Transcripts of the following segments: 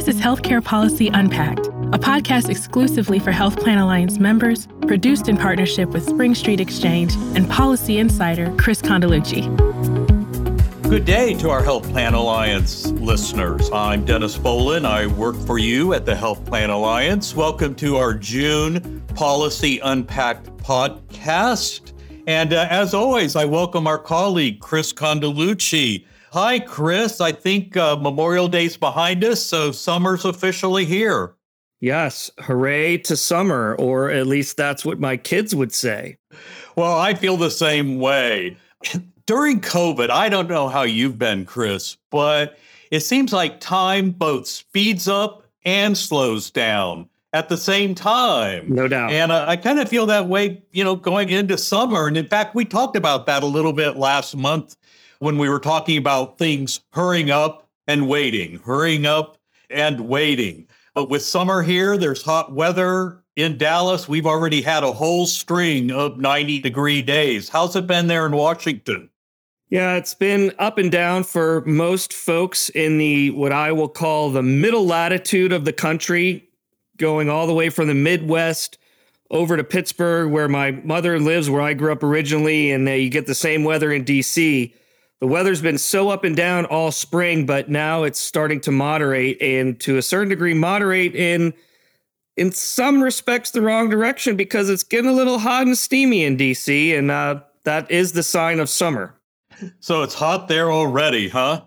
This is Healthcare Policy Unpacked, a podcast exclusively for Health Plan Alliance members, produced in partnership with Spring Street Exchange and policy insider Chris Condeluci. Good day to our Health Plan Alliance listeners. I'm Dennis Bolin. I work for you at the Health Plan Alliance. Welcome to our June Policy Unpacked podcast. And uh, as always, I welcome our colleague, Chris Condeluci. Hi, Chris. I think uh, Memorial Day's behind us, so summer's officially here. Yes, hooray to summer, or at least that's what my kids would say. Well, I feel the same way. During COVID, I don't know how you've been, Chris, but it seems like time both speeds up and slows down at the same time. No doubt. And uh, I kind of feel that way, you know, going into summer. And in fact, we talked about that a little bit last month when we were talking about things hurrying up and waiting, hurrying up and waiting. But with summer here, there's hot weather in Dallas. We've already had a whole string of 90 degree days. How's it been there in Washington? Yeah, it's been up and down for most folks in the what I will call the middle latitude of the country, going all the way from the Midwest over to Pittsburgh, where my mother lives, where I grew up originally, and uh, you get the same weather in DC the weather's been so up and down all spring, but now it's starting to moderate and to a certain degree moderate in in some respects the wrong direction because it's getting a little hot and steamy in DC, and uh, that is the sign of summer. So it's hot there already, huh?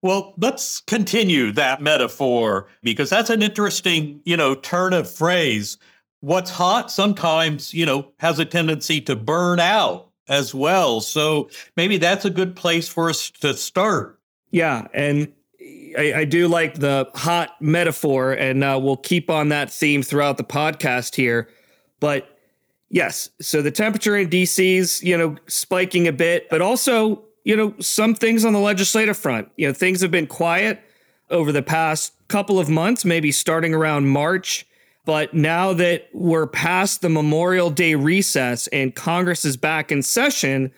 Well, let's continue that metaphor because that's an interesting, you know, turn of phrase. What's hot sometimes, you know, has a tendency to burn out as well. So maybe that's a good place for us to start. Yeah. And I, I do like the hot metaphor, and uh, we'll keep on that theme throughout the podcast here. But yes, so the temperature in DC's, you know, spiking a bit, but also, you know, some things on the legislative front. You know, things have been quiet over the past couple of months, maybe starting around March. But now that we're past the Memorial Day recess and Congress is back in session,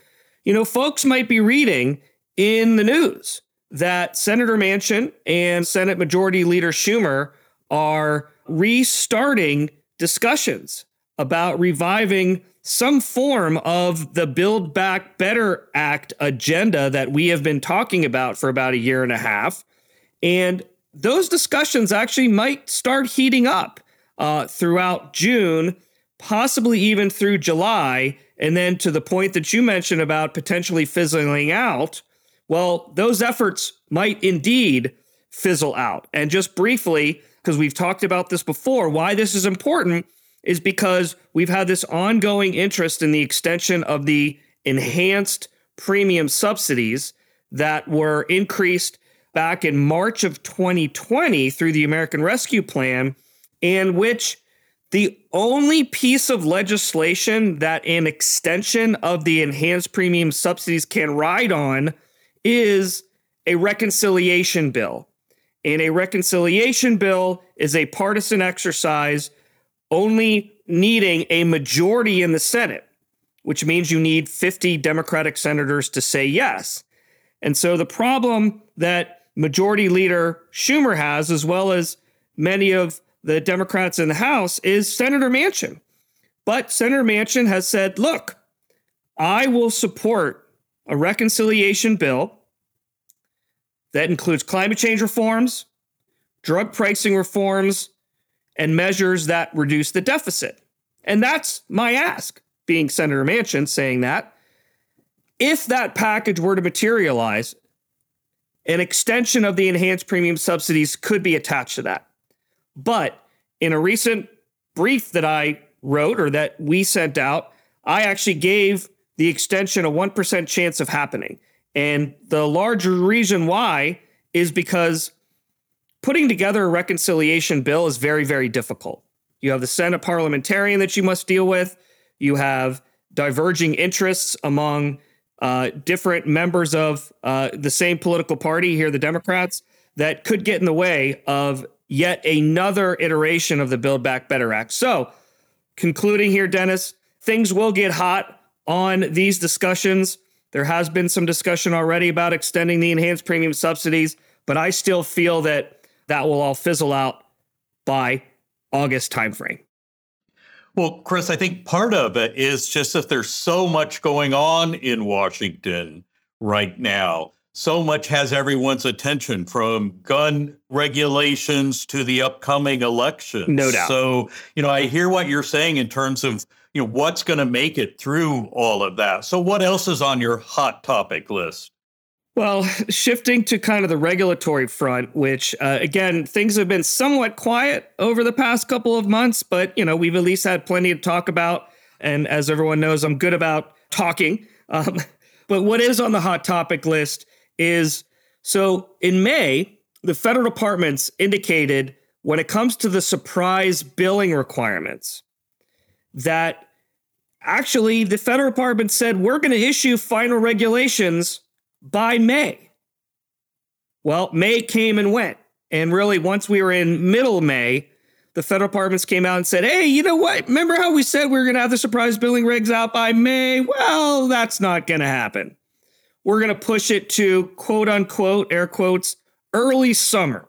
you know, folks might be reading in the news that Senator Manchin and Senate Majority Leader Schumer are restarting discussions about reviving some form of the Build Back Better Act agenda that we have been talking about for about a year and a half. And those discussions actually might start heating up uh, throughout June, possibly even through July. And then to the point that you mentioned about potentially fizzling out, well, those efforts might indeed fizzle out. And just briefly, because we've talked about this before, why this is important is because we've had this ongoing interest in the extension of the enhanced premium subsidies that were increased back in March of 2020 through the American Rescue Plan in which the only piece of legislation that an extension of the enhanced premium subsidies can ride on is a reconciliation bill. And a reconciliation bill is a partisan exercise only needing a majority in the Senate, which means you need 50 Democratic senators to say yes. And so the problem that Majority Leader Schumer has, as well as many of the Democrats in the House is Senator Manchin. But Senator Manchin has said, look, I will support a reconciliation bill that includes climate change reforms, drug pricing reforms, and measures that reduce the deficit. And that's my ask, being Senator Manchin saying that. If that package were to materialize, an extension of the enhanced premium subsidies could be attached to that. But in a recent brief that I wrote or that we sent out, I actually gave the extension a 1% chance of happening. And the larger reason why is because putting together a reconciliation bill is very, very difficult. You have the Senate parliamentarian that you must deal with, you have diverging interests among uh, different members of uh, the same political party here, the Democrats, that could get in the way of yet another iteration of the Build Back Better Act. So, concluding here, Dennis, things will get hot on these discussions. There has been some discussion already about extending the enhanced premium subsidies, but I still feel that that will all fizzle out by August timeframe. Well, Chris, I think part of it is just that there's so much going on in Washington right now. So much has everyone's attention from gun regulations to the upcoming election. No doubt. So, you know, I hear what you're saying in terms of, you know, what's going to make it through all of that. So, what else is on your hot topic list? Well, shifting to kind of the regulatory front, which uh, again, things have been somewhat quiet over the past couple of months, but you know, we've at least had plenty to talk about. And as everyone knows, I'm good about talking. Um, but what is on the hot topic list is so in May, the federal departments indicated when it comes to the surprise billing requirements that actually the federal department said we're going to issue final regulations by May. Well, May came and went. And really, once we were in middle May, the federal departments came out and said, hey, you know what? Remember how we said we were going to have the surprise billing regs out by May? Well, that's not going to happen. We're going to push it to quote unquote, air quotes, early summer.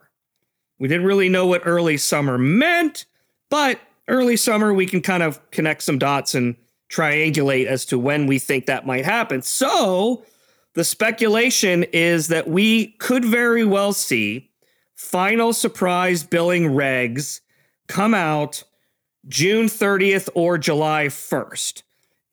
We didn't really know what early summer meant, but early summer, we can kind of connect some dots and triangulate as to when we think that might happen. So, the speculation is that we could very well see final surprise billing regs come out June 30th or July 1st.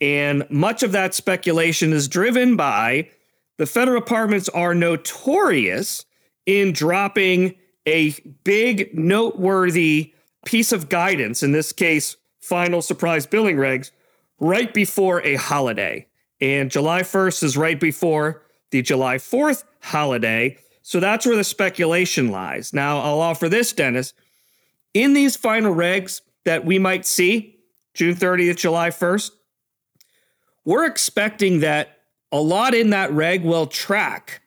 And much of that speculation is driven by the federal departments are notorious in dropping a big, noteworthy piece of guidance, in this case, final surprise billing regs, right before a holiday. And July 1st is right before the July 4th holiday. So that's where the speculation lies. Now, I'll offer this, Dennis. In these final regs that we might see, June 30th, July 1st, we're expecting that a lot in that reg will track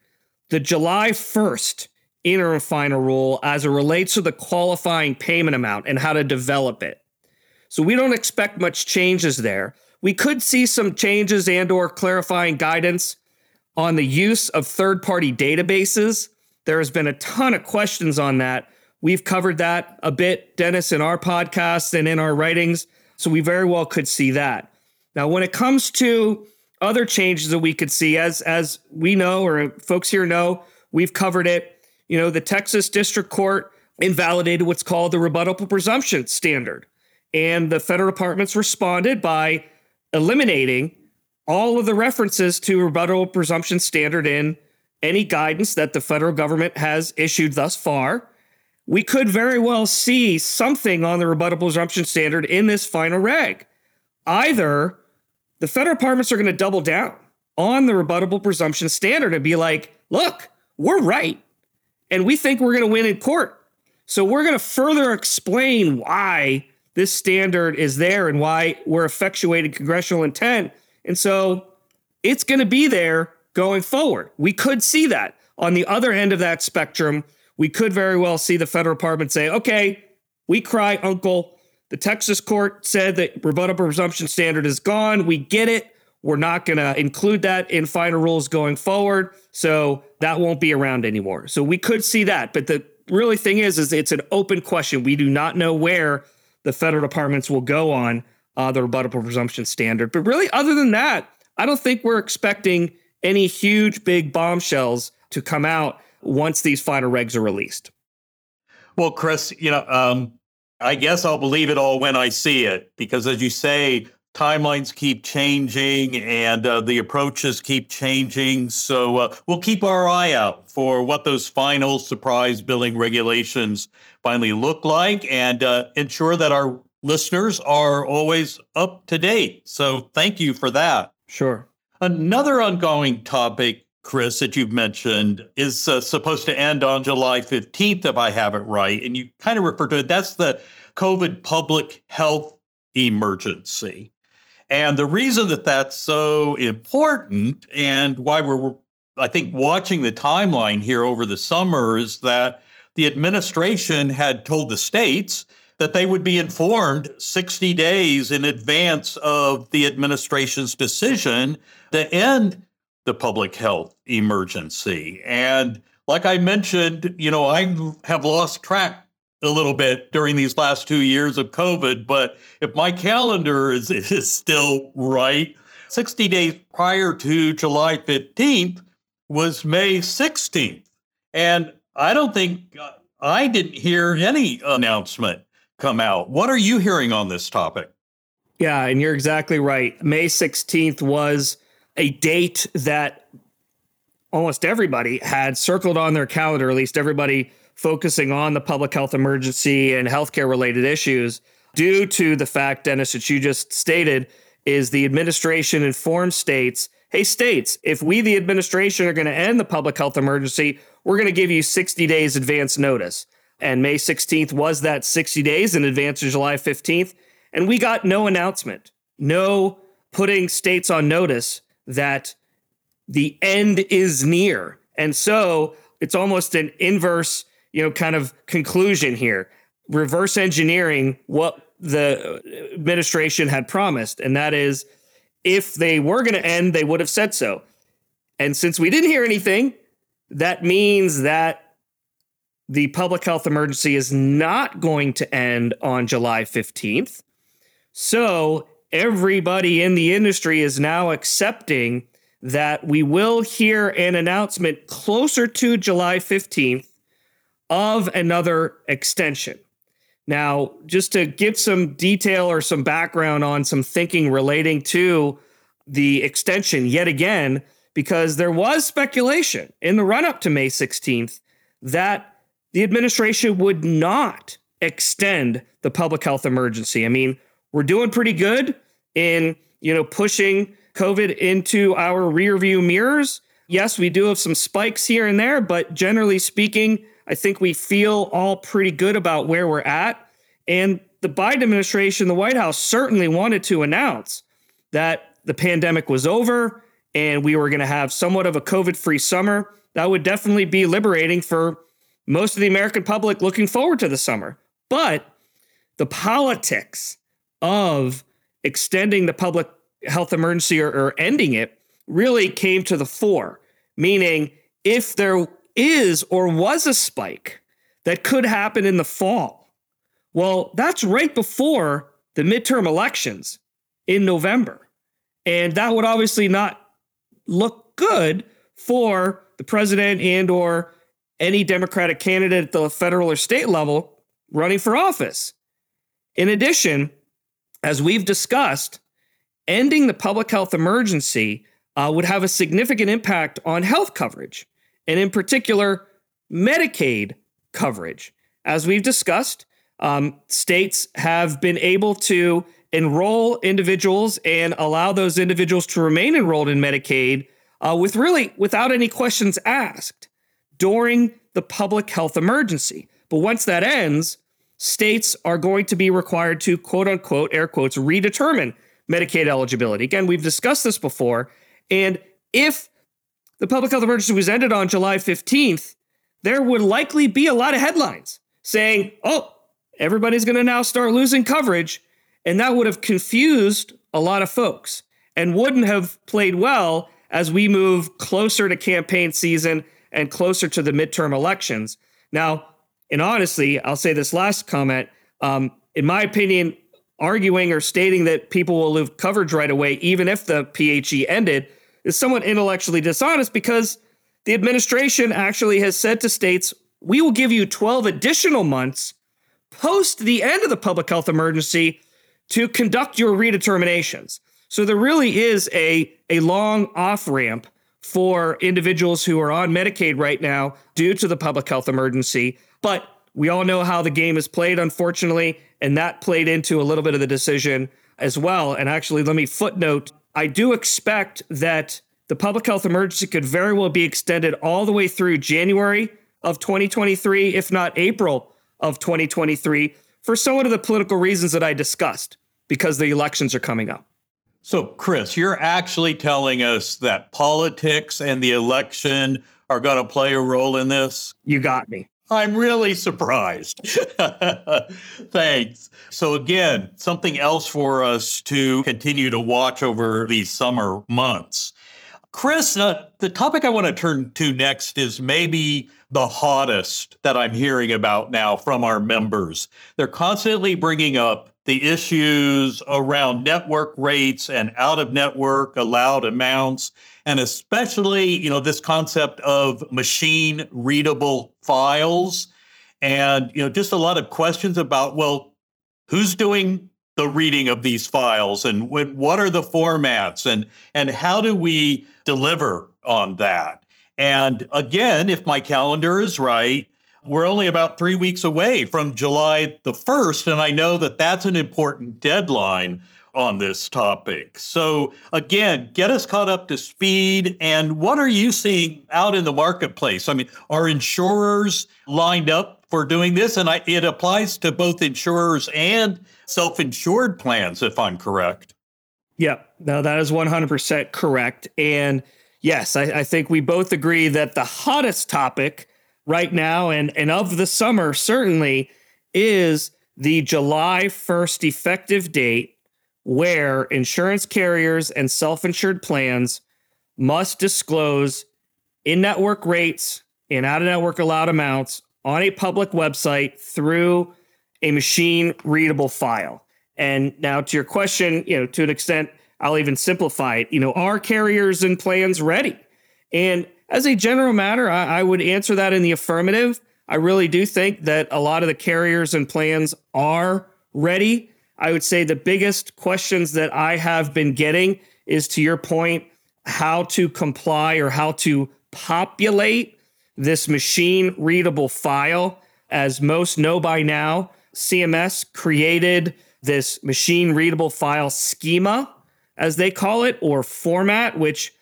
the July 1st interim final rule as it relates to the qualifying payment amount and how to develop it. So we don't expect much changes there. We could see some changes and or clarifying guidance on the use of third-party databases. There has been a ton of questions on that. We've covered that a bit, Dennis, in our podcast and in our writings. So we very well could see that. Now, when it comes to other changes that we could see, as as we know or folks here know, we've covered it. You know, the Texas District Court invalidated what's called the rebuttable presumption standard. And the federal departments responded by eliminating all of the references to rebuttable presumption standard in any guidance that the federal government has issued thus far. We could very well see something on the rebuttable presumption standard in this final reg. Either the federal departments are going to double down on the rebuttable presumption standard and be like, look, we're right. And we think we're going to win in court. So we're going to further explain why this standard is there and why we're effectuating congressional intent and so it's going to be there going forward. We could see that. On the other end of that spectrum, we could very well see the federal department say, okay, we cry uncle. The Texas court said that rebuttable presumption standard is gone. We get it. We're not going to include that in final rules going forward. So that won't be around anymore. So we could see that. But the really thing is, is it's an open question. We do not know where the federal departments will go on uh, the rebuttable presumption standard. But really, other than that, I don't think we're expecting any huge big bombshells to come out once these final regs are released. Well, Chris, you know, um, I guess I'll believe it all when I see it because, as you say, timelines keep changing and uh, the approaches keep changing. So uh, we'll keep our eye out for what those final surprise billing regulations finally look like and uh, ensure that our listeners are always up to date. So thank you for that. Sure. Another ongoing topic, Chris, that you've mentioned is uh, supposed to end on July 15th, if I have it right. And you kind of refer to it. That's the COVID public health emergency. And the reason that that's so important and why we're, I think, watching the timeline here over the summer is that the administration had told the states that they would be informed 60 days in advance of the administration's decision to end the public health emergency. And like I mentioned, you know, I have lost track a little bit during these last two years of COVID, but if my calendar is, is still right, 60 days prior to July 15th was May 16th. And I don't think uh, I didn't hear any announcement come out. What are you hearing on this topic? Yeah, and you're exactly right. May 16th was a date that almost everybody had circled on their calendar, at least everybody focusing on the public health emergency and healthcare related issues, due to the fact, Dennis, that you just stated, is the administration informed states hey, states, if we, the administration, are going to end the public health emergency, we're going to give you 60 days advance notice. And May 16th was that 60 days in advance of July 15th. And we got no announcement, no putting states on notice that the end is near. And so it's almost an inverse, you know, kind of conclusion here. Reverse engineering what the administration had promised. And that is if they were going to end, they would have said so. And since we didn't hear anything, that means that the public health emergency is not going to end on July 15th. So everybody in the industry is now accepting that we will hear an announcement closer to July 15th of another extension. Now, just to give some detail or some background on some thinking relating to the extension yet again, because there was speculation in the run up to May 16th that the administration would not extend the public health emergency. I mean, we're doing pretty good in, you know, pushing COVID into our rearview mirrors. Yes, we do have some spikes here and there, but generally speaking, I think we feel all pretty good about where we're at. And the Biden administration, the White House certainly wanted to announce that the pandemic was over and we were going to have somewhat of a COVID free summer. That would definitely be liberating for most of the American public looking forward to the summer. But the politics of extending the public health emergency or, or ending it really came to the fore, meaning if there is or was a spike that could happen in the fall. Well, that's right before the midterm elections in November. And that would obviously not look good for the president and or any democratic candidate at the federal or state level running for office. In addition, as we've discussed, ending the public health emergency uh, would have a significant impact on health coverage and in particular, Medicaid coverage. As we've discussed, um, states have been able to enroll individuals and allow those individuals to remain enrolled in Medicaid uh, with really without any questions asked during the public health emergency. But once that ends, states are going to be required to quote unquote, air quotes, redetermine Medicaid eligibility. Again, we've discussed this before. And if the public health emergency was ended on July 15th, there would likely be a lot of headlines saying, oh, everybody's going to now start losing coverage. And that would have confused a lot of folks and wouldn't have played well as we move closer to campaign season and closer to the midterm elections. Now, and honestly, I'll say this last comment. Um, in my opinion, arguing or stating that people will lose coverage right away, even if the PHE ended, is somewhat intellectually dishonest because the administration actually has said to states, we will give you 12 additional months post the end of the public health emergency to conduct your redeterminations. So there really is a, a long off ramp for individuals who are on Medicaid right now due to the public health emergency. But we all know how the game is played, unfortunately, and that played into a little bit of the decision as well. And actually, let me footnote I do expect that the public health emergency could very well be extended all the way through January of 2023, if not April of 2023, for some of the political reasons that I discussed, because the elections are coming up. So, Chris, you're actually telling us that politics and the election are going to play a role in this? You got me. I'm really surprised. Thanks. So, again, something else for us to continue to watch over these summer months. Chris, uh, the topic I want to turn to next is maybe the hottest that I'm hearing about now from our members. They're constantly bringing up the issues around network rates and out of network allowed amounts and especially you know this concept of machine readable files. And you know just a lot of questions about well who's doing the reading of these files? And what are the formats? And and how do we deliver on that? And again if my calendar is right we're only about three weeks away from July the 1st, and I know that that's an important deadline on this topic. So, again, get us caught up to speed. And what are you seeing out in the marketplace? I mean, are insurers lined up for doing this? And I, it applies to both insurers and self insured plans, if I'm correct. Yep. No, that is 100% correct. And yes, I, I think we both agree that the hottest topic right now and, and of the summer certainly is the July 1st effective date where insurance carriers and self insured plans must disclose in network rates and out of network allowed amounts on a public website through a machine readable file. And now to your question, you know, to an extent, I'll even simplify it. You know, are carriers and plans ready? And as a general matter, I, I would answer that in the affirmative. I really do think that a lot of the carriers and plans are ready. I would say the biggest questions that I have been getting is to your point, how to comply or how to populate this machine readable file. As most know by now, CMS created this machine readable file schema, as they call it, or format, which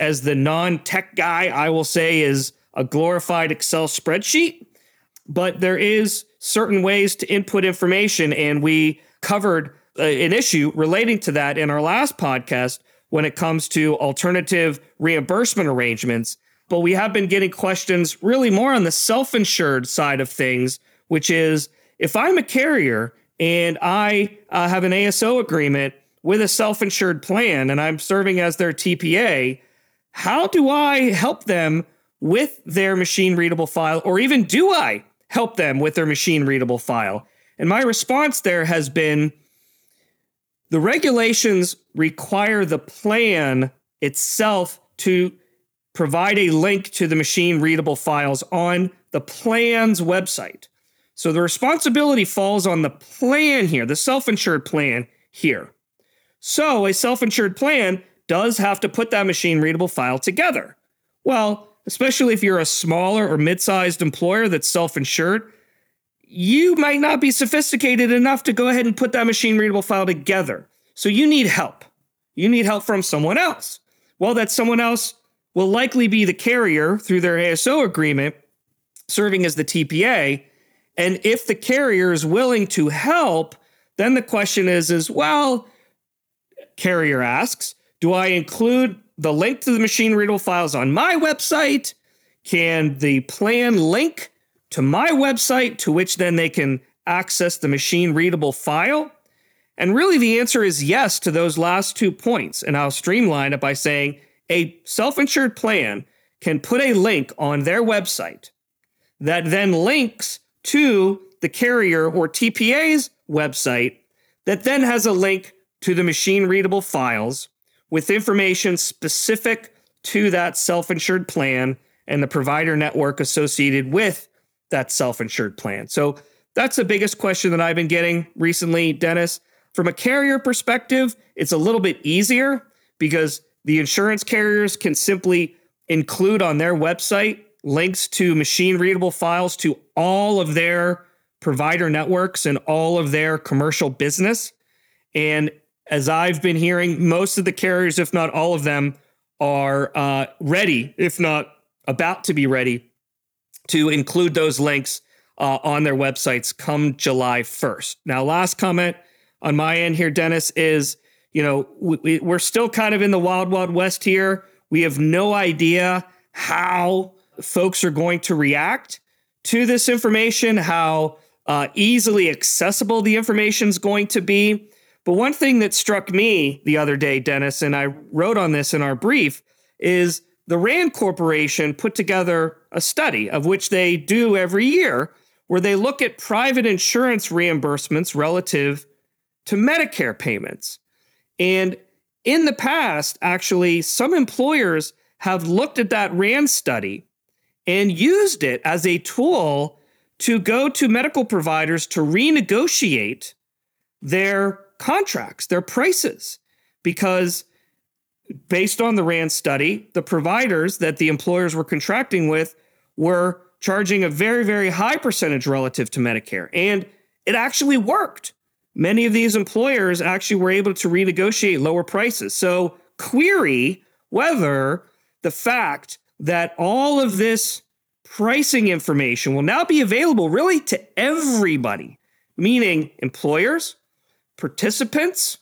as the non tech guy, I will say is a glorified Excel spreadsheet. But there is certain ways to input information, and we covered uh, an issue relating to that in our last podcast when it comes to alternative reimbursement arrangements. But we have been getting questions really more on the self insured side of things, which is if I'm a carrier and I uh, have an ASO agreement with a self insured plan and I'm serving as their TPA, how do I help them with their machine readable file, or even do I help them with their machine readable file? And my response there has been the regulations require the plan itself to provide a link to the machine readable files on the plan's website. So the responsibility falls on the plan here, the self insured plan here. So a self insured plan does have to put that machine readable file together. Well, especially if you're a smaller or mid sized employer that's self insured, you might not be sophisticated enough to go ahead and put that machine readable file together. So you need help. You need help from someone else. Well, that someone else will likely be the carrier through their ASO agreement, serving as the TPA. And if the carrier is willing to help, then the question is, is well, carrier asks, do I include the link to the machine readable files on my website? Can the plan link to my website to which then they can access the machine readable file? And really, the answer is yes to those last two points. And I'll streamline it by saying a self insured plan can put a link on their website that then links to the carrier or TPA's website that then has a link to the machine readable files with information specific to that self insured plan and the provider network associated with that self insured plan. So that's the biggest question that I've been getting recently, Dennis. From a carrier perspective, it's a little bit easier because the insurance carriers can simply include on their website links to machine readable files to all of their provider networks and all of their commercial business. And as I've been hearing, most of the carriers, if not all of them, are uh, ready, if not about to be ready, to include those links uh, on their websites come July 1st. Now, last comment on my end here, Dennis, is you know, we, we're still kind of in the wild, wild west here. We have no idea how folks are going to react to this information, how uh, easily accessible the information is going to be. But one thing that struck me the other day, Dennis, and I wrote on this in our brief, is the Rand Corporation put together a study of which they do every year where they look at private insurance reimbursements relative to Medicare payments. And in the past, actually, some employers have looked at that RAND study and used it as a tool to go to medical providers to renegotiate their contracts, their prices, because based on the RAND study, the providers that the employers were contracting with were charging a very, very high percentage relative to Medicare. And it actually worked. Many of these employers actually were able to renegotiate lower prices. So, query whether the fact that all of this pricing information will now be available really to everybody, meaning employers, participants,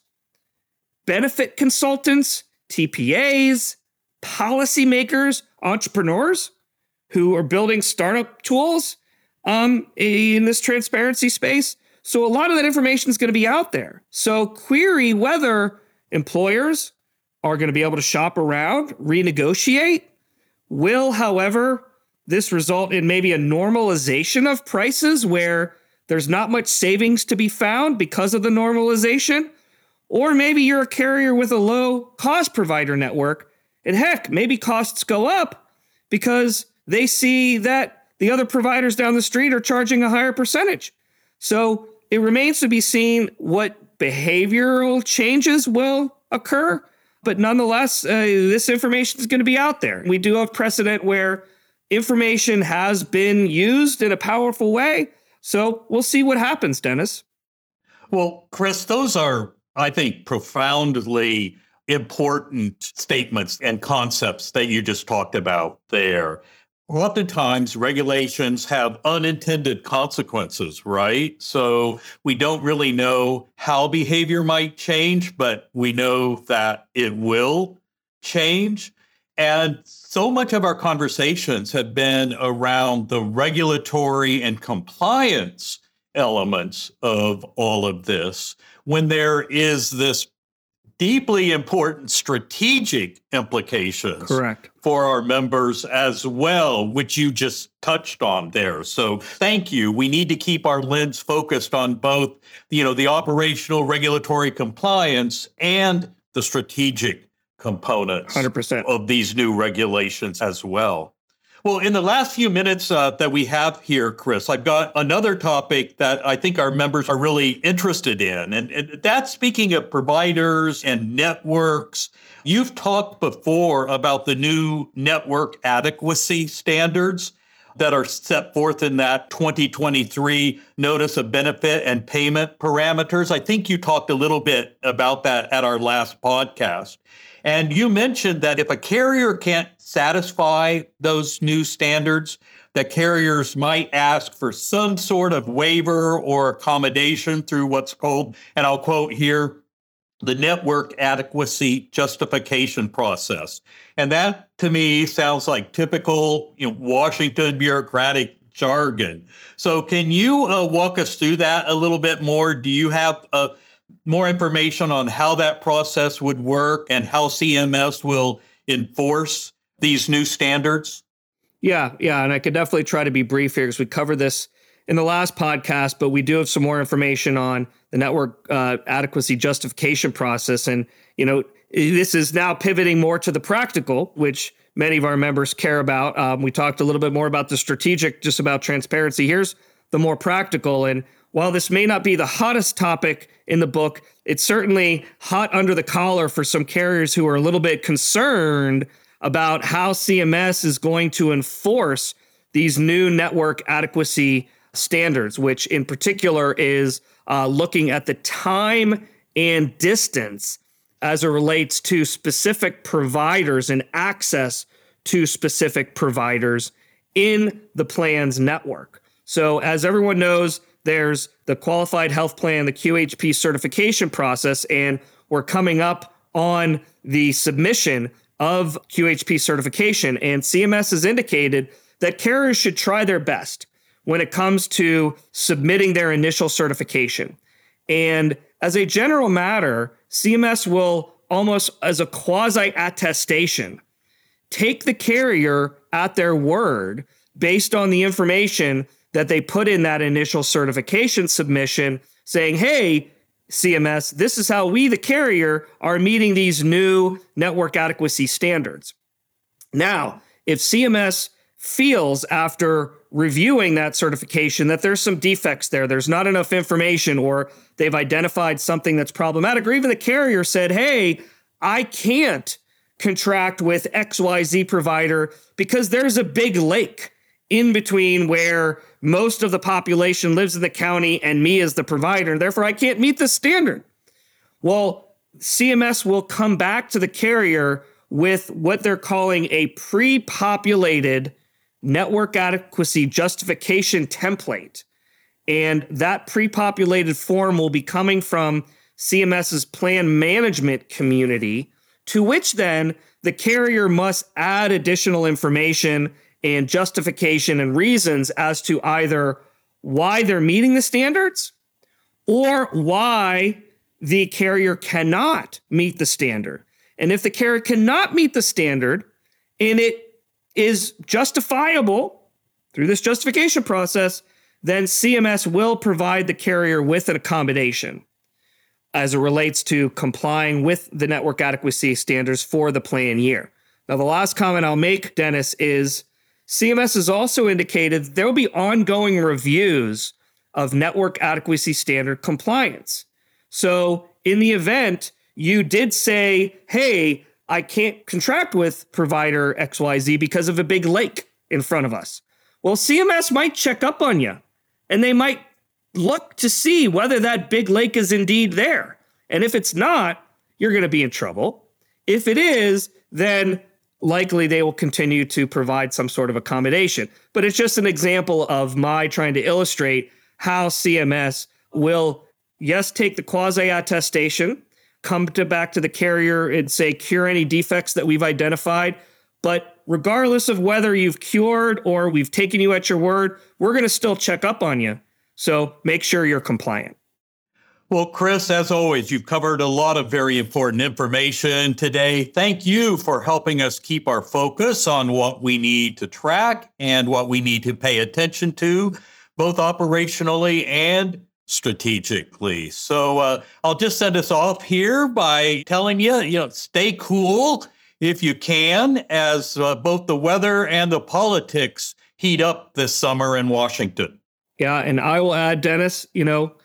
benefit consultants, TPAs, policymakers, entrepreneurs who are building startup tools um, in this transparency space. So a lot of that information is going to be out there. So query whether employers are going to be able to shop around, renegotiate. Will, however, this result in maybe a normalization of prices where there's not much savings to be found because of the normalization? Or maybe you're a carrier with a low cost provider network, and heck, maybe costs go up because they see that the other providers down the street are charging a higher percentage. So it remains to be seen what behavioral changes will occur. But nonetheless, uh, this information is going to be out there. We do have precedent where information has been used in a powerful way. So we'll see what happens, Dennis. Well, Chris, those are I think, profoundly important statements and concepts that you just talked about there. Oftentimes, regulations have unintended consequences, right? So we don't really know how behavior might change, but we know that it will change. And so much of our conversations have been around the regulatory and compliance elements of all of this when there is this deeply important strategic implications correct. for our members as well which you just touched on there. So thank you. We need to keep our lens focused on both you know the operational regulatory compliance and the strategic components 100% of these new regulations as well well, in the last few minutes uh, that we have here, Chris, I've got another topic that I think our members are really interested in. And, and that's speaking of providers and networks. You've talked before about the new network adequacy standards that are set forth in that 2023 notice of benefit and payment parameters. I think you talked a little bit about that at our last podcast. And you mentioned that if a carrier can't satisfy those new standards, that carriers might ask for some sort of waiver or accommodation through what's called, and I'll quote here, the network adequacy justification process. And that to me sounds like typical you know, Washington bureaucratic jargon. So, can you uh, walk us through that a little bit more? Do you have uh, more information on how that process would work and how CMS will enforce these new standards? Yeah, yeah. And I could definitely try to be brief here because we covered this in the last podcast, but we do have some more information on the network uh, adequacy justification process. And, you know, this is now pivoting more to the practical, which many of our members care about. Um, we talked a little bit more about the strategic, just about transparency. Here's the more practical. And while this may not be the hottest topic in the book, it's certainly hot under the collar for some carriers who are a little bit concerned about how CMS is going to enforce these new network adequacy standards, which in particular is uh, looking at the time and distance as it relates to specific providers and access to specific providers in the plan's network. So, as everyone knows, there's the qualified health plan, the QHP certification process, and we're coming up on the submission of QHP certification. And CMS has indicated that carriers should try their best when it comes to submitting their initial certification. And as a general matter, CMS will almost as a quasi attestation take the carrier at their word based on the information that they put in that initial certification submission saying, hey, CMS, this is how we, the carrier, are meeting these new network adequacy standards. Now, if CMS feels after reviewing that certification that there's some defects there, there's not enough information, or they've identified something that's problematic, or even the carrier said, hey, I can't contract with XYZ provider because there's a big lake in between where most of the population lives in the county and me as the provider. Therefore, I can't meet the standard. Well, CMS will come back to the carrier with what they're calling a pre populated network adequacy justification template. And that pre populated form will be coming from CMS's plan management community, to which then the carrier must add additional information and justification and reasons as to either why they're meeting the standards or why the carrier cannot meet the standard. And if the carrier cannot meet the standard and it is justifiable through this justification process, then CMS will provide the carrier with an accommodation as it relates to complying with the network adequacy standards for the plan year. Now, the last comment I'll make, Dennis, is CMS has also indicated there will be ongoing reviews of network adequacy standard compliance. So, in the event you did say, hey, I can't contract with provider XYZ because of a big lake in front of us. Well, CMS might check up on you and they might look to see whether that big lake is indeed there. And if it's not, you're going to be in trouble. If it is, then likely they will continue to provide some sort of accommodation. But it's just an example of my trying to illustrate how CMS will, yes, take the quasi attestation, come to back to the carrier and say, cure any defects that we've identified. But regardless of whether you've cured or we've taken you at your word, we're going to still check up on you. So make sure you're compliant. Well, Chris, as always, you've covered a lot of very important information today. Thank you for helping us keep our focus on what we need to track and what we need to pay attention to, both operationally and strategically. So uh, I'll just send us off here by telling you, you know, stay cool if you can, as uh, both the weather and the politics heat up this summer in Washington. Yeah, and I will add, Dennis, you know,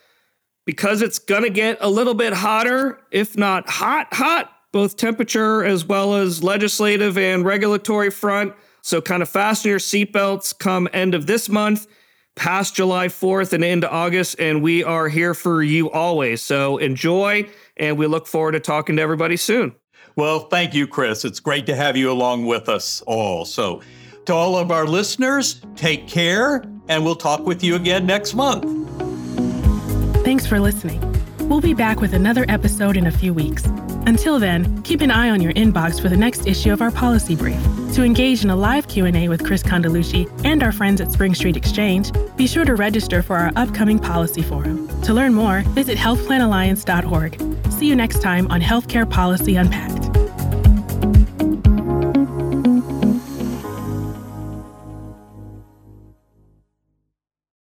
because it's going to get a little bit hotter, if not hot, hot, both temperature as well as legislative and regulatory front. So, kind of fasten your seatbelts come end of this month, past July 4th and into August. And we are here for you always. So, enjoy. And we look forward to talking to everybody soon. Well, thank you, Chris. It's great to have you along with us all. So, to all of our listeners, take care, and we'll talk with you again next month. Thanks for listening. We'll be back with another episode in a few weeks. Until then, keep an eye on your inbox for the next issue of our policy brief. To engage in a live Q&A with Chris Condeluci and our friends at Spring Street Exchange, be sure to register for our upcoming policy forum. To learn more, visit healthplanalliance.org. See you next time on Healthcare Policy Unpacked.